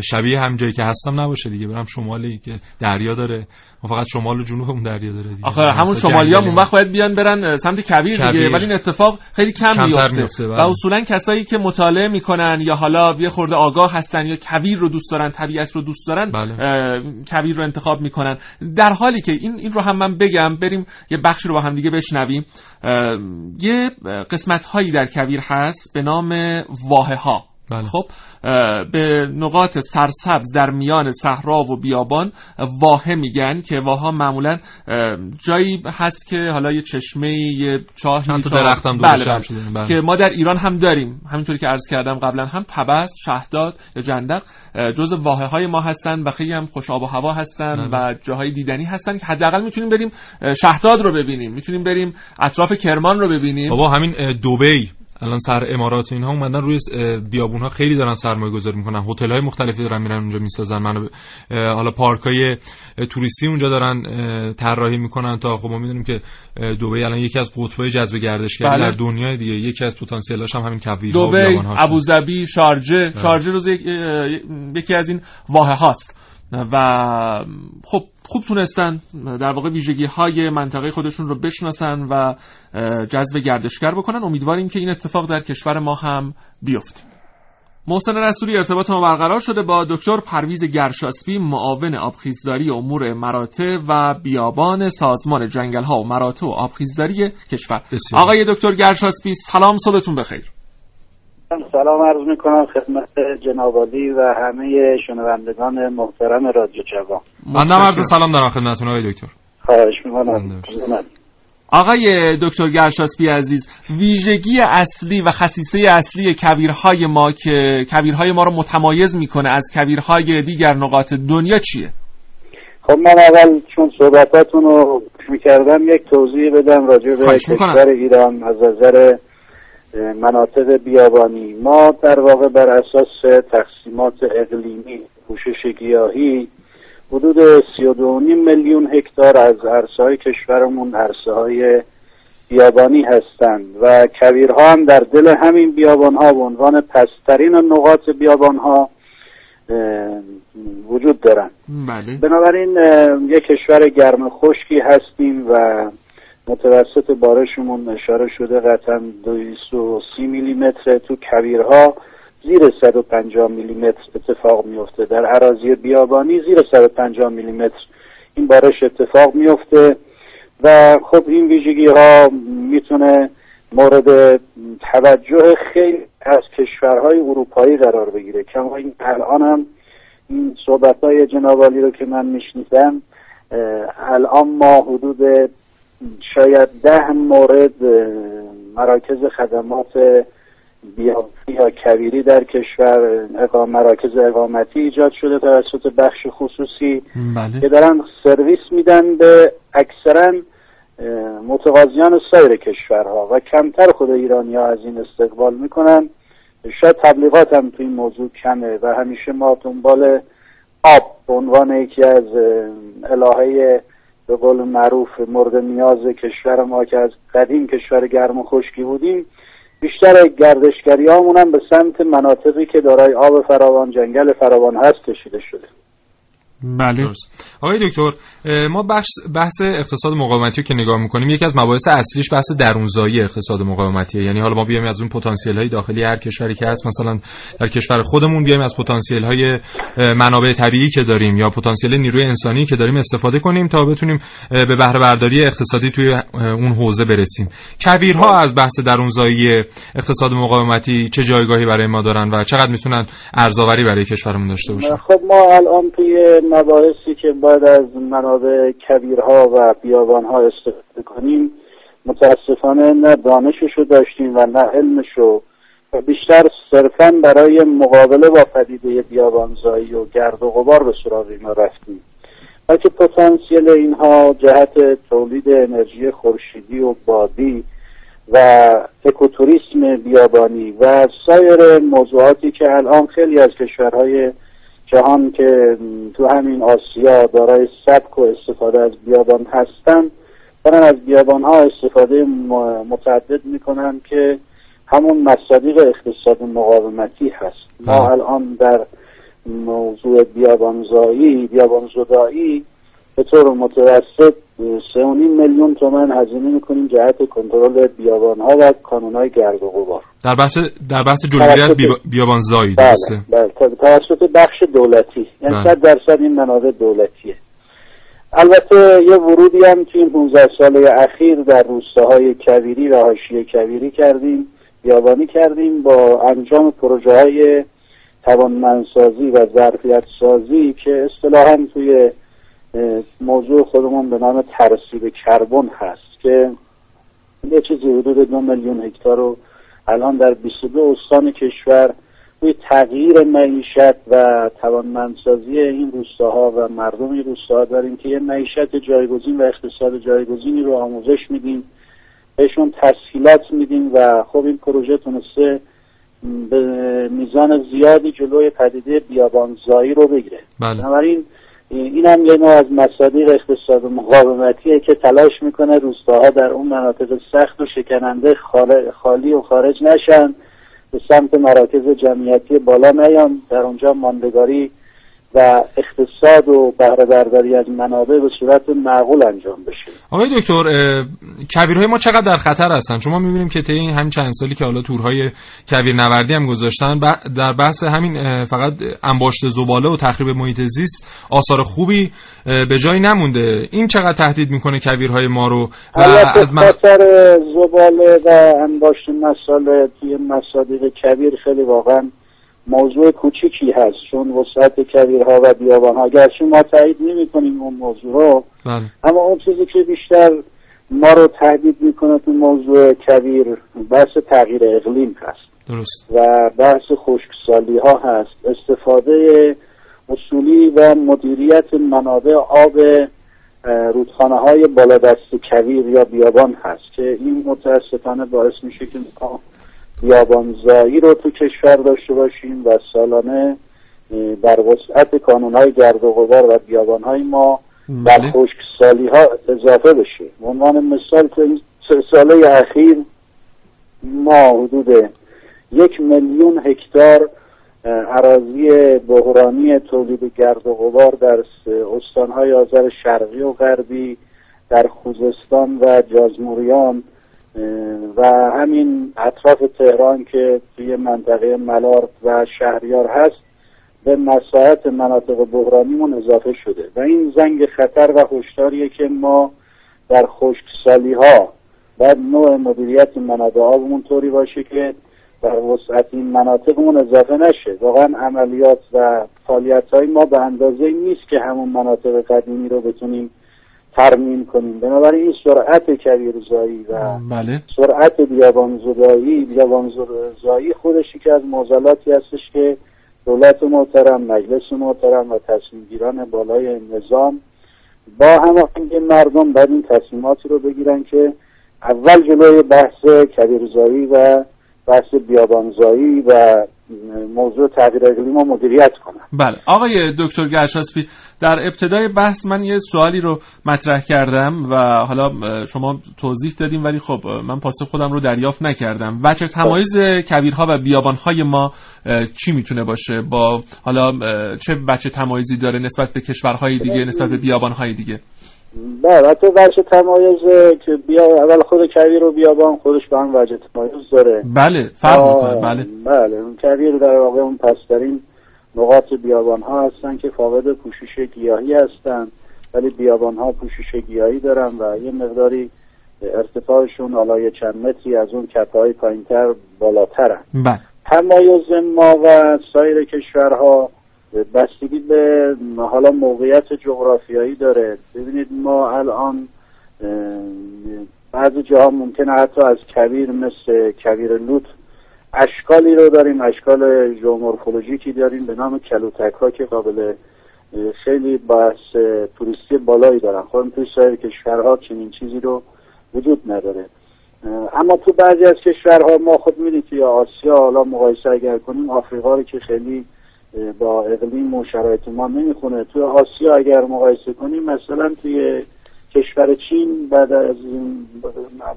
Speaker 3: شبیه هم جایی که هستم نباشه دیگه. برم شمالی که دریا داره. ما فقط شمال و جنوب اون دریا داره دیگه
Speaker 1: آخه همون شمالی هم اون وقت باید بیان برن سمت کویر دیگه. ولی این اتفاق خیلی کم میفته و
Speaker 3: بله.
Speaker 1: اصولا کسایی که مطالعه می‌کنن یا حالا یه خورده آگاه هستن یا کویر رو دوست دارن طبیعت رو دوست دارن
Speaker 3: بله.
Speaker 1: اه، کویر رو انتخاب می‌کنن در حالی که این این رو هم من بگم بریم یه بخش رو با هم دیگه بشنویم یه قسمت هایی در کویر هست به نام واحه ها
Speaker 3: بله.
Speaker 1: خب به نقاط سرسبز در میان صحرا و بیابان واحه میگن که واها معمولا جایی هست که حالا یه چشمه یه چاه
Speaker 3: چند تا درخت هم
Speaker 1: بله، بله.
Speaker 3: شده بله.
Speaker 1: که ما در ایران هم داریم همینطوری که عرض کردم قبلا هم تبس شهداد یا جندق جز واحه های ما هستن و خیلی هم خوش آب و هوا هستن
Speaker 3: بله.
Speaker 1: و جاهای دیدنی هستن که حداقل می‌تونیم بریم شهداد رو ببینیم می‌تونیم بریم اطراف کرمان رو ببینیم
Speaker 3: بابا همین دبی الان سر امارات و اینها اومدن روی بیابون ها خیلی دارن سرمایه گذاری می‌کنن. هتل های مختلفی دارن میرن اونجا می‌سازن. اه، حالا پارک های توریستی اونجا دارن طراحی می‌کنن تا خب ما می‌دونیم که دبی الان یکی از قطبای جذب گردشگری
Speaker 1: بله.
Speaker 3: در دنیای دیگه. یکی از پتانسیلاش هم همین کویر و
Speaker 1: دبی،. ابوظبی، شارجه، شارجه روز یک- یکی از این واحه هاست و خب خوب تونستن در واقع ویژگی های منطقه خودشون رو بشناسن و جذب گردشگر بکنن. امیدواریم که این اتفاق در کشور ما هم بیفته. محسن رسولی ارتباط ما برقرار شده با دکتر پرویز گرشاسبی معاون آبخیزداری امور مراتع و بیابان سازمان جنگل ها و مراتع و آبخیزداری کشور.
Speaker 3: بسیار.
Speaker 1: آقای دکتر گرشاسبی سلام صبحتون بخیر.
Speaker 12: سلام عرض می‌کنم خدمت جناب عالی و همه شنوندگان محترم رادیو جوان.
Speaker 3: من هم عرض سلام دارم خدمتتون آقای دکتر.
Speaker 12: خواهش می‌کنم.
Speaker 1: آقای دکتر گرشاسبی عزیز ویژگی اصلی و خصیصه اصلی کویرهای ما که کویرهای ما رو متمایز می‌کنه از کویرهای دیگر نقاط دنیا چیه؟
Speaker 12: خب من اول چون صحبتاتون رو می‌کردم یک توضیح بدم راجع به. کشور ایران از نظر مناطق بیابانی. ما در واقع بر اساس تقسیمات اقلیمی پوشش گیاهی حدود 32.5 میلیون هکتار از عرصه های کشورمون عرصه های بیابانی هستند و کویرها هم در دل همین بیابان ها به عنوان پسترین نقاط بیابان ها وجود دارند.
Speaker 1: بله.
Speaker 12: بنابراین یک کشور گرم خشکی هستیم و متوسط بارشمون اشاره شده قطعا 230 میلیمتر تو کویرها زیر 150 میلیمتر اتفاق میفته در عراضی بیابانی زیر 150 میلیمتر این بارش اتفاق میفته و خب این ویژگی ها می‌تونه مورد توجه خیلی از کشورهای اروپایی قرار بگیره. کما این الان هم این صحبت های جنابالی رو که من میشنیدم الان ما حدود شاید ده مورد مراکز خدمات بیابی یا کویری در کشور اقام مراکز اقامتی ایجاد شده توسط بخش خصوصی
Speaker 1: بله.
Speaker 12: که دارن سرویس میدن به اکثرا متقاضیان سایر کشورها و کمتر خود ایرانی ها از این استقبال می‌کنن. شاید تبلیغات هم تو این موضوع کمه و همیشه ما دنبال آب به عنوان یکی از الهه به قول معروف مورد نیاز کشور ما که از قدیم کشور گرم و خشکی بودیم بیشتر گردشگری هم به سمت مناطقی که دارای آب فراوان جنگل فراوان هست کشیده شده.
Speaker 1: بله.
Speaker 3: درست. آقای دکتر ما بحث, بحث اقتصاد مقاومتی رو که نگاه می‌کنیم یکی از مباحث اصلیش بحث درونزایی اقتصاد مقاومتیه. یعنی حالا ما بیایم از اون پتانسیل های داخلی هر کشوری که هست مثلا در کشور خودمون بیایم از پتانسیل های منابع طبیعی که داریم یا پتانسیل نیروی انسانی که داریم استفاده کنیم تا بتونیم به بهره برداری اقتصادی توی اون حوزه برسیم. کویرها از بحث درونزایی اقتصاد مقاومتی چه جایگاهی برای ما دارن و چقدر می‌تونن ارزآوری برای کشورمون داشته باشن؟
Speaker 12: خب ما الان توی مباحثی که باید از منابع کبیرها و بیابانها استفاده کنیم متاسفانه نه دانششو داشتیم و نه علمشو و بیشتر صرفا برای مقابله با پدیده بیابانزایی و گرد و غبار به سراغ اینا رفتیم. بلکه پتانسیل اینها جهت تولید انرژی خورشیدی و بادی و اکوتوریسم بیابانی و سایر موضوعاتی که الان خیلی از کشورهای جهان که تو همین آسیا دارای سبک و استفاده از بیابان هستن دارن از بیابان ها استفاده متعدد می‌کنن که همون مصادیق اقتصاد مقاومتی هست ما. الان در موضوع بیابانزایی بیابان زدایی به طور متوسط سه و نیم میلیون تومن هزینه می‌کنیم جهت کنترل بیابان ها و کانون های گرد و غبار.
Speaker 3: در بحث در بحث جلوگیری از بیابان زایی
Speaker 12: بله بله تو- توسط بخش دولتی. یعنی
Speaker 3: بله.
Speaker 12: صد درصد این منابع دولتیه. البته یه ورودی هم توی این 15 ساله اخیر در روستاهای کویری و حاشیه کویری کردیم بیابانی کردیم با انجام پروژه های توانمندسازی و ظرفیت سازی که اصطلاحا توی موضوع خودمون به نام ترسیب کربن هست که یه چیزی حدود دو میلیون هکتار رو الان در 22 استان کشور روی تغییر معیشت و توانمندسازی این روستاها و مردم این روستاها داریم که یه معیشت جایگزین و اقتصاد جایگزینی رو آموزش میدیم بهشون تسهیلات میدیم و خب این پروژه تونسته به میزان زیادی جلوی پدیده بیابانزایی رو بگیره.
Speaker 3: بله.
Speaker 12: بنابراین این هم یه نوع از مصادیق اقتصاد مقاومتیه که تلاش می‌کنه روستاها در اون مناطق سخت و شکننده خال- خالی و خارج نشن به سمت مراکز جمعیتی بالا نیان در اونجا ماندگاری و اقتصاد و بهره برداری از منابع به صورت معقول انجام بشه.
Speaker 3: آقای دکتر کویرهای ما چقدر در خطر هستن؟ چون ما می‌بینیم که طی این همین چند سالی که حالا تورهای کویر نوردی هم گذاشتن در بحث همین فقط انباشت زباله و تخریب محیط زیست آثار خوبی به جایی نمونده. این چقدر تهدید می‌کنه کویرهای ما رو؟ و از من...
Speaker 12: زباله و انباشت مساله توی مصادیق کبیر خیلی واقعا موضوع کوچیکی هست چون وسعت کبیرها و بیابانها. گرچه ما تایید نمی کنیم اون موضوع رو
Speaker 3: بله.
Speaker 12: اما اون چیزی که بیشتر ما رو تهدید می‌کنه تو موضوع کبیر بحث تغییر اقلیم هست.
Speaker 3: درست.
Speaker 12: و بحث خشکسالی ها هست. استفاده اصولی و مدیریت منابع آب رودخانه های بالادست کویر یا بیابان هست که این متاسفانه باعث میشه که ما بیابانزایی رو تو کشور داشته باشیم و سالانه در وسعت کانون های گرد و غبار و بیابان های ما در
Speaker 1: بله.
Speaker 12: خشکسالی ها اضافه بشه به عنوان مثال تو این سه ساله اخیر ما حدود یک میلیون هکتار اه، اراضی بحرانی تولید گرد و غبار در استانهای آذر شرقی و غربی در خوزستان و جازموریان و همین اطراف تهران که توی منطقه ملارد و شهریار هست به مساحت مناطق بحرانیمون اضافه شده. و این زنگ خطر و هشداریه که ما در خشکسالی ها و نوع مدیریت منابع آبمون طوری باشه که در وسعت این مناطقمون اضافه نشه. واقعا عملیات و فعالیت های ما به اندازه نیست که همون مناطق قدیمی رو بتونیم ترمیم کنیم. بنابراین این سرعت کویرزایی و
Speaker 1: بله.
Speaker 12: سرعت بیابان زدایی بیابان زدایی خودش که از معضلاتی هستش که دولت محترم مجلس محترم و تصمیم گیران بالای نظام با هماهنگی مردم باید این تصمیماتی رو بگیرن که اول جلوی بحث کبیرزایی و بحث بیابانزایی و موضوع تغییر اقلیم رو مدیریت کنن.
Speaker 1: بله. آقای دکتر گرشاسپی در ابتدای بحث من یه سوالی رو مطرح کردم و حالا شما توضیح دادیم ولی خب من پاسخ خودم رو دریافت نکردم. وجه تمایز کویرها و بیابانهای ما چی می‌تونه باشه؟ با حالا چه بچه تمایزی داره نسبت به کشورهای دیگه نسبت به بیابانهای دیگه؟
Speaker 12: بله حتی وجه تمایز که بیا اول خود کویر و بیابان خودش به هم وجه تمایز داره.
Speaker 1: بله فرق می‌کنه بله.
Speaker 12: بله اون کویر در واقع اون پسترین نقاط بیابان ها هستن که فاقد پوشش گیاهی هستن ولی بیابان ها پوشش گیاهی دارن و یه مقداری ارتفاعشون حالا یه چند متری از اون کپه های پایینتر بالاترن.
Speaker 1: بله.
Speaker 12: تمایز ما و سایر کشورها بستگی به حالا موقعیت جغرافیایی داره. ببینید ما الان بعضی جاها ممکنه حتی از کویر مثل کویر لوت اشکالی رو داریم اشکال ژئومورفولوژیکی داریم به نام کلوتک ها که قابل خیلی بحث توریستی بالایی دارن. خب توی سایر کشورها چنین چیزی رو وجود نداره. اما تو بعضی از کشورها ما خود می‌دید که آسیا حالا مقایسه اگر کنیم آفریقا رو که خیلی با اقلیم و شرایط ما نمی‌خونه. تو آسیا اگر مقایسه کنیم مثلا توی کشور چین بعد از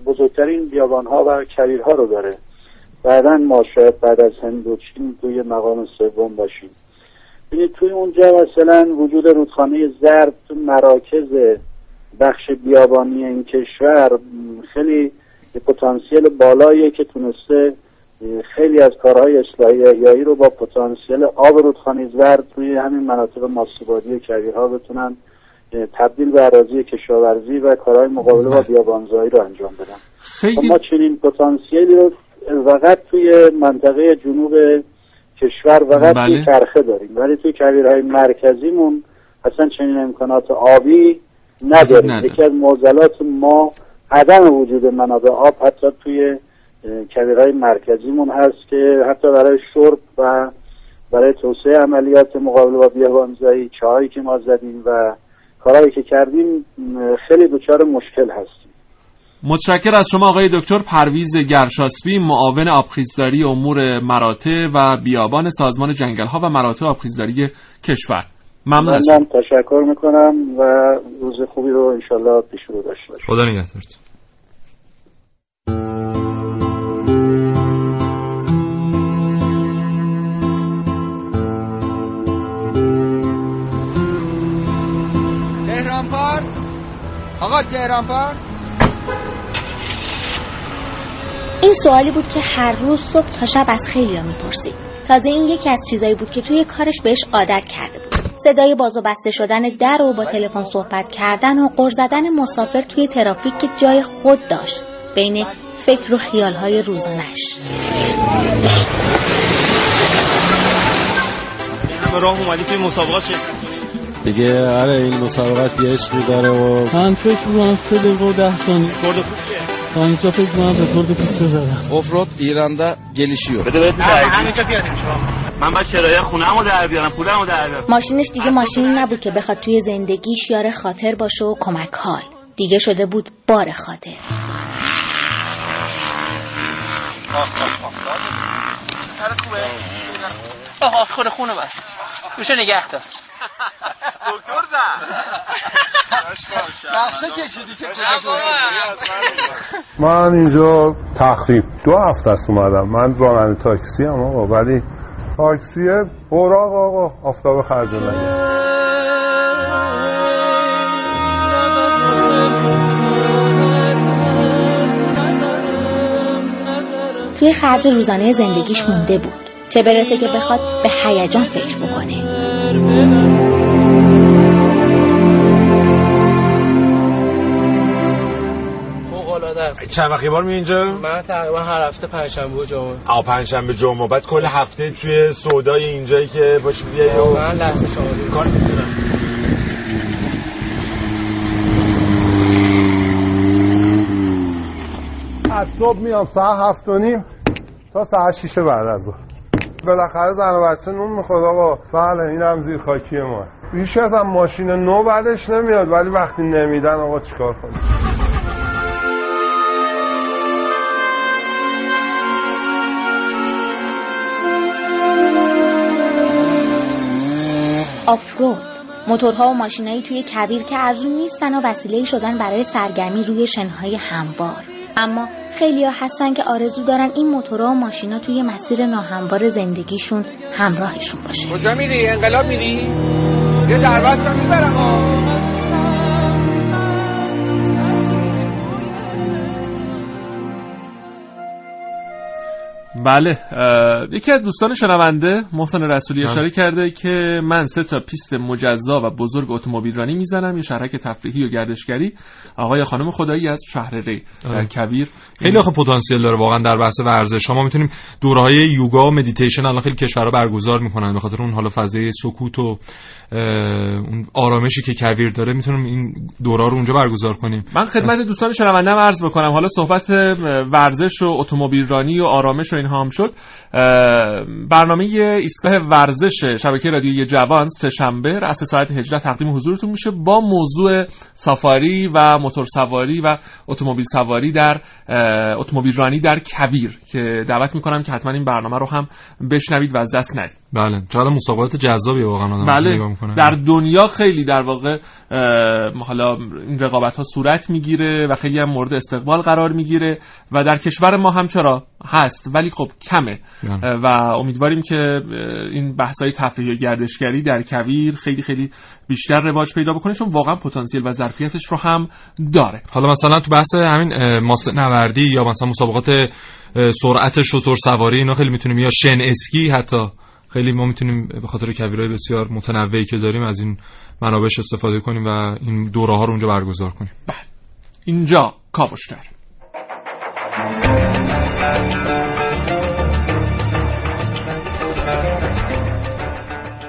Speaker 12: بزرگترین بیابانها و کویرها رو داره. بعدا ما شاید بعد از هند و چین توی مقام سوم باشیم. ببینید توی اونجا مثلا وجود رودخانه زرد تو مراکز بخش بیابانی این کشور خیلی پتانسیل بالاییه که تونسته خیلی از کارهای اصلاحی احیایی رو با پتانسیل آب رودخانه زرد توی همین مناطق ماسوبادی کویرها بتونن تبدیل به اراضی کشاورزی و کارهای مقابله با بیابانزایی رو انجام بدن
Speaker 1: خیلی
Speaker 12: ما چنین پتانسیلی رو فقط توی منطقه جنوب کشور فقط
Speaker 1: بله.
Speaker 12: توی کرخه داریم ولی توی کویرهای مرکزیمون اصلا چنین امکانات آبی نداریم. یکی از معضلات ما عدم وجود منابع آب حتی توی اه، کویرهای مرکزیمون هست که حتی برای شرب و برای توسعه عملیات مقابله با بیابانزایی چاهایی که ما زدیم و کارهایی که کردیم خیلی دچار مشکل هستیم.
Speaker 1: متشکر از شما آقای دکتر پرویز گرشاسبی معاون آبخیزداری امور مراتع و بیابان سازمان جنگل ها و مراتع آبخیزداری کشور. ممنون از
Speaker 12: تشکر می‌کنم و روز خوبی رو انشالله پیش رو داشته
Speaker 3: خدا نگهدارت
Speaker 13: آقا تهران پارس
Speaker 14: این سوالی بود که هر روز صبح تا شب از خیلی ها می‌پرسید. تازه این یکی از چیزایی بود که توی کارش بهش عادت کرده بود. صدای باز و بسته شدن در و با تلفن صحبت کردن و غر زدن مسافر توی ترافیک که جای خود داشت. بین فکر و خیالهای روزانش
Speaker 15: راه اومدی توی مسابقات شرکت
Speaker 16: دیگه آره این مسابقات یه عشقی داره و
Speaker 17: من فکر می‌کنم سه دقیقه و ده ثانیه.
Speaker 15: خوب
Speaker 17: تا اینجا فکر می‌کنم رکورد پیسته زدم.
Speaker 16: افراد ایراندا gelişiyor.
Speaker 15: بده بهت همینجا بیاریم شما. من باید کرایه خونه‌مو در بیارم پولمو در بیارم.
Speaker 14: ماشینش دیگه ماشینی نبود که بخواد توی زندگیش یار خاطر باشه و کمک حال دیگه شده بود بار خاطر.
Speaker 18: آها خونه خونه بس. گوشه نگه دار.
Speaker 15: دکتر زن.
Speaker 18: نقشه کشیدی که
Speaker 19: من اینجا تخریب. دو هفته است اومدم. من راننده تاکسی هم آقا ولی تاکسی براق آقا آفتاب خرج نگه
Speaker 14: توی خرج روزانه زندگیش مونده بود. چه برسه که بخواد به هیجان فکر بکنه.
Speaker 18: فوق العاده است.
Speaker 20: چند وقت یه بار می اینجا؟
Speaker 18: من تقریبا هر هفته پنجشنبه و جمعه.
Speaker 20: آ پنجشنبه جمعه. بعد کل هفته توی سودای اینجایی که باشی بیای و
Speaker 18: من لحظه شما.
Speaker 20: کار می‌کنم.
Speaker 19: از صبح میام ساعت هفت و نیم تا ساعت شیش بعد از ظهر. بالاخره زن و بچه نون می‌خواد آقا. بله این هم زیر خاکی ما. بیش از هم ماشین نو بعدش نمیاد ولی وقتی نمیدن آقا چیکار کنیم؟
Speaker 14: آفرود موتورها و ماشینایی توی کبیر که ارزون نیستن و وسیله شدن برای سرگرمی روی شنهای هموار. اما خیلی ها هستن که آرزو دارن این موتورها و ماشینا توی مسیر ناهموار زندگیشون همراهشون باشه.
Speaker 13: کجا میری؟ انقلاب میری؟ یه دربست هم می‌برم
Speaker 1: بله یکی از دوستان شنونده محسن رسولی اشاره کرده که من سه تا پیست مجزا و بزرگ اتومبیل رانی می‌زنم یه شهرک تفریحی و گردشگری. آقای خانم خدایی از شهر ری در
Speaker 3: آره.
Speaker 1: کویر.
Speaker 3: خیلی آخه پتانسیل داره واقعا در بحث ورزش. شما می‌تونیم دوره های یوگا و مدیتیشن الان خیلی کشورها برگزار می‌کنن. به خاطر اون حالا فضای سکوت و اون آرامشی که کویر داره می‌تونیم این دوره رو اونجا برگزار کنیم.
Speaker 1: من خدمت دوستان شنونده عرض بکنم. حالا صحبت ورزش و اتومبیل رانی و آرامش و اینها هم شد. برنامه ایستگاه ورزش شبکه رادیویی جوان سه شنبه رأس ساعت 18 تقدیم حضورتون میشه با موضوع سافاری و موتور سواری و اتومبیل سواری در اتومبیل رانی در کویر که دعوت می‌کنم که حتما این برنامه رو هم بشنوید و از دست ندید.
Speaker 3: بله. چقدر مسابقات جذابی واقعا
Speaker 1: بله.
Speaker 3: می‌کنه.
Speaker 1: در دنیا خیلی در واقع حالا این رقابت ها صورت می‌گیره و خیلی هم مورد استقبال قرار می‌گیره و در کشور ما هم چرا؟ هست. ولی خب کمه.
Speaker 3: بله.
Speaker 1: و امیدواریم که این بحث‌های تفریحی و گردشگری در کویر خیلی خیلی بیشتر رواج پیدا بکنه چون واقعا پتانسیل و ظرفیتش رو هم داره.
Speaker 3: حالا مثلا تو بحث همین ماسه نوردی یا مثلا مسابقات سرعت شتر سواری اینا خیلی می‌تونیم یا شن اسکی حتی خیلی ما می‌تونیم به خاطر کویرهای بسیار متنوعی که داریم از این منابعش استفاده کنیم و این دوره ها رو اونجا برگزار کنیم.
Speaker 1: اینجا کاوشگر.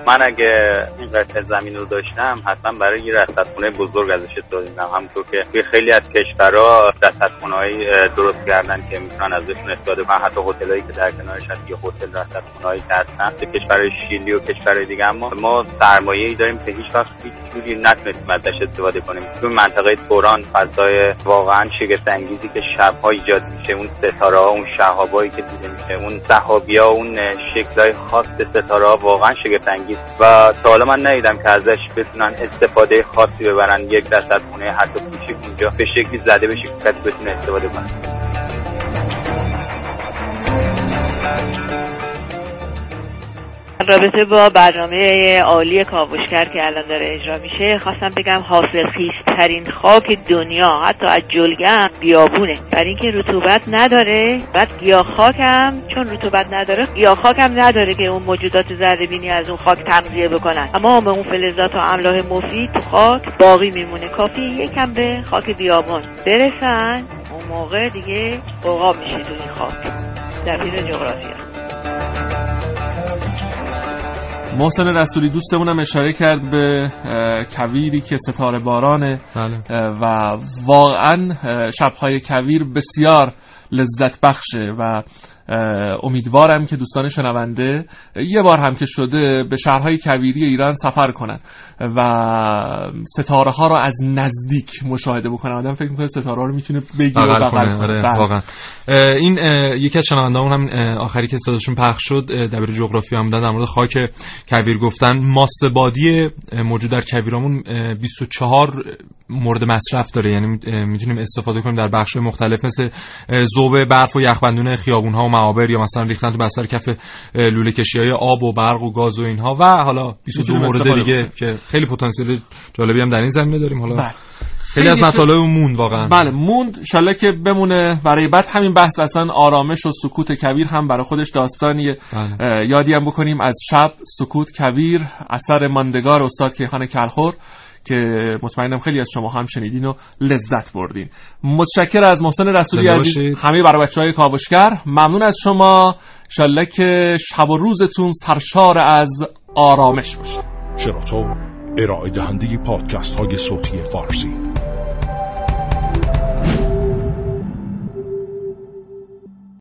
Speaker 9: من اگه قطعه زمین رو داشتم حتما برای یه رصدخونه بزرگ ازش استفاده همونطور که توی خیلی از کشورها رصدخونه‌هایی درست کردن که می‌تونن ازشون استفاده کنن. حتی هتلایی که در کنارش هست یه هتل رصدخونه‌هایی که هستن. تو کشورهای شیلی و کشورهای دیگه اما ما سرمایه‌ای داریم که هیچ وقت هیچ جوری نتونستیم ازش استفاده کنیم. تو منطقه توران فضای واقعا شگفت انگیزی که شبها ایجاد میشه اون ستاره ها اون شهابایی که دیده میشه اون سحابیا اون شکلای خاص ستاره ها واقعا شگفت انگیز. و تا حالا من ندیدم که ازش بتونن استفاده خاصی ببرن. یک رصدخونه حتی کوچیک اونجا به شکلی زده بشه که بتونه استفاده کنه.
Speaker 21: رابطه با برنامه عالی کاوشگر که الان داره اجرا میشه خواستم بگم حاصل خیزترین خاک دنیا حتی از جلگم بیابونه. برای اینکه رطوبت نداره بعد گیاه خاکم چون رطوبت نداره گیاه خاکم نداره که اون موجودات ذره بینی از اون خاک تغذیه بکنن. اما به اون فلزات و املاح مفید تو خاک باقی میمونه. کافی یکم به خاک بیابون برسن اون موقع دیگه قوقا میشه تو این خاک. دبیر جغرافیا.
Speaker 1: محسن رسولی دوستمونم اشاره کرد به کویری که ستاره بارانه
Speaker 3: بله.
Speaker 1: و واقعا شبهای کویر بسیار لذت بخشه و امیدوارم که دوستان شنونده یه بار هم که شده به شهرهای کویری ایران سفر کنن و ستاره ها رو از نزدیک مشاهده بکنن. آدم فکر می‌کنه ستاره ها رو می‌تونه بگیره و
Speaker 3: بغل کنه. آره
Speaker 1: بله.
Speaker 3: واقعا. این یکی از شنوندهامون هم آخری که صداشون پخش شد دبیر جغرافی هم در مورد خاک کویر گفتن ماسه بادی موجود در کویرامون اه، 24 مورد مصرف داره. یعنی می‌تونیم استفاده کنیم در بخش مختلف مثل ذوب برف و یخبندون خیابون ها و معابر یا مثلا ریختن تو بستر کف لوله کشی های آب و برق و گاز و اینها و حالا 22
Speaker 1: می‌تونیم
Speaker 3: مورد دیگه. که خیلی پتانسیل جالبی هم در این زمینه داریم حالا
Speaker 1: بله.
Speaker 3: خیلی از مطالب مون واقعا
Speaker 1: بله موند انشالله که بمونه برای بعد همین بحث اصلا آرامش و سکوت کویر هم برای خودش داستانیه
Speaker 3: بله.
Speaker 1: یادی هم بکنیم از شب سکوت کویر اثر ماندگار استاد کیخان کلخور که مطمئنم خیلی از شما هم شنیدین و لذت بردین. متشکر از محسن رسولی عزیز. همه برای بچه های کاوشگر. ممنون از شما. انشالله که شب و روزتون سرشار از آرامش باشه.
Speaker 11: شراطو ارائه دهنده پادکست های صوتی فارسی.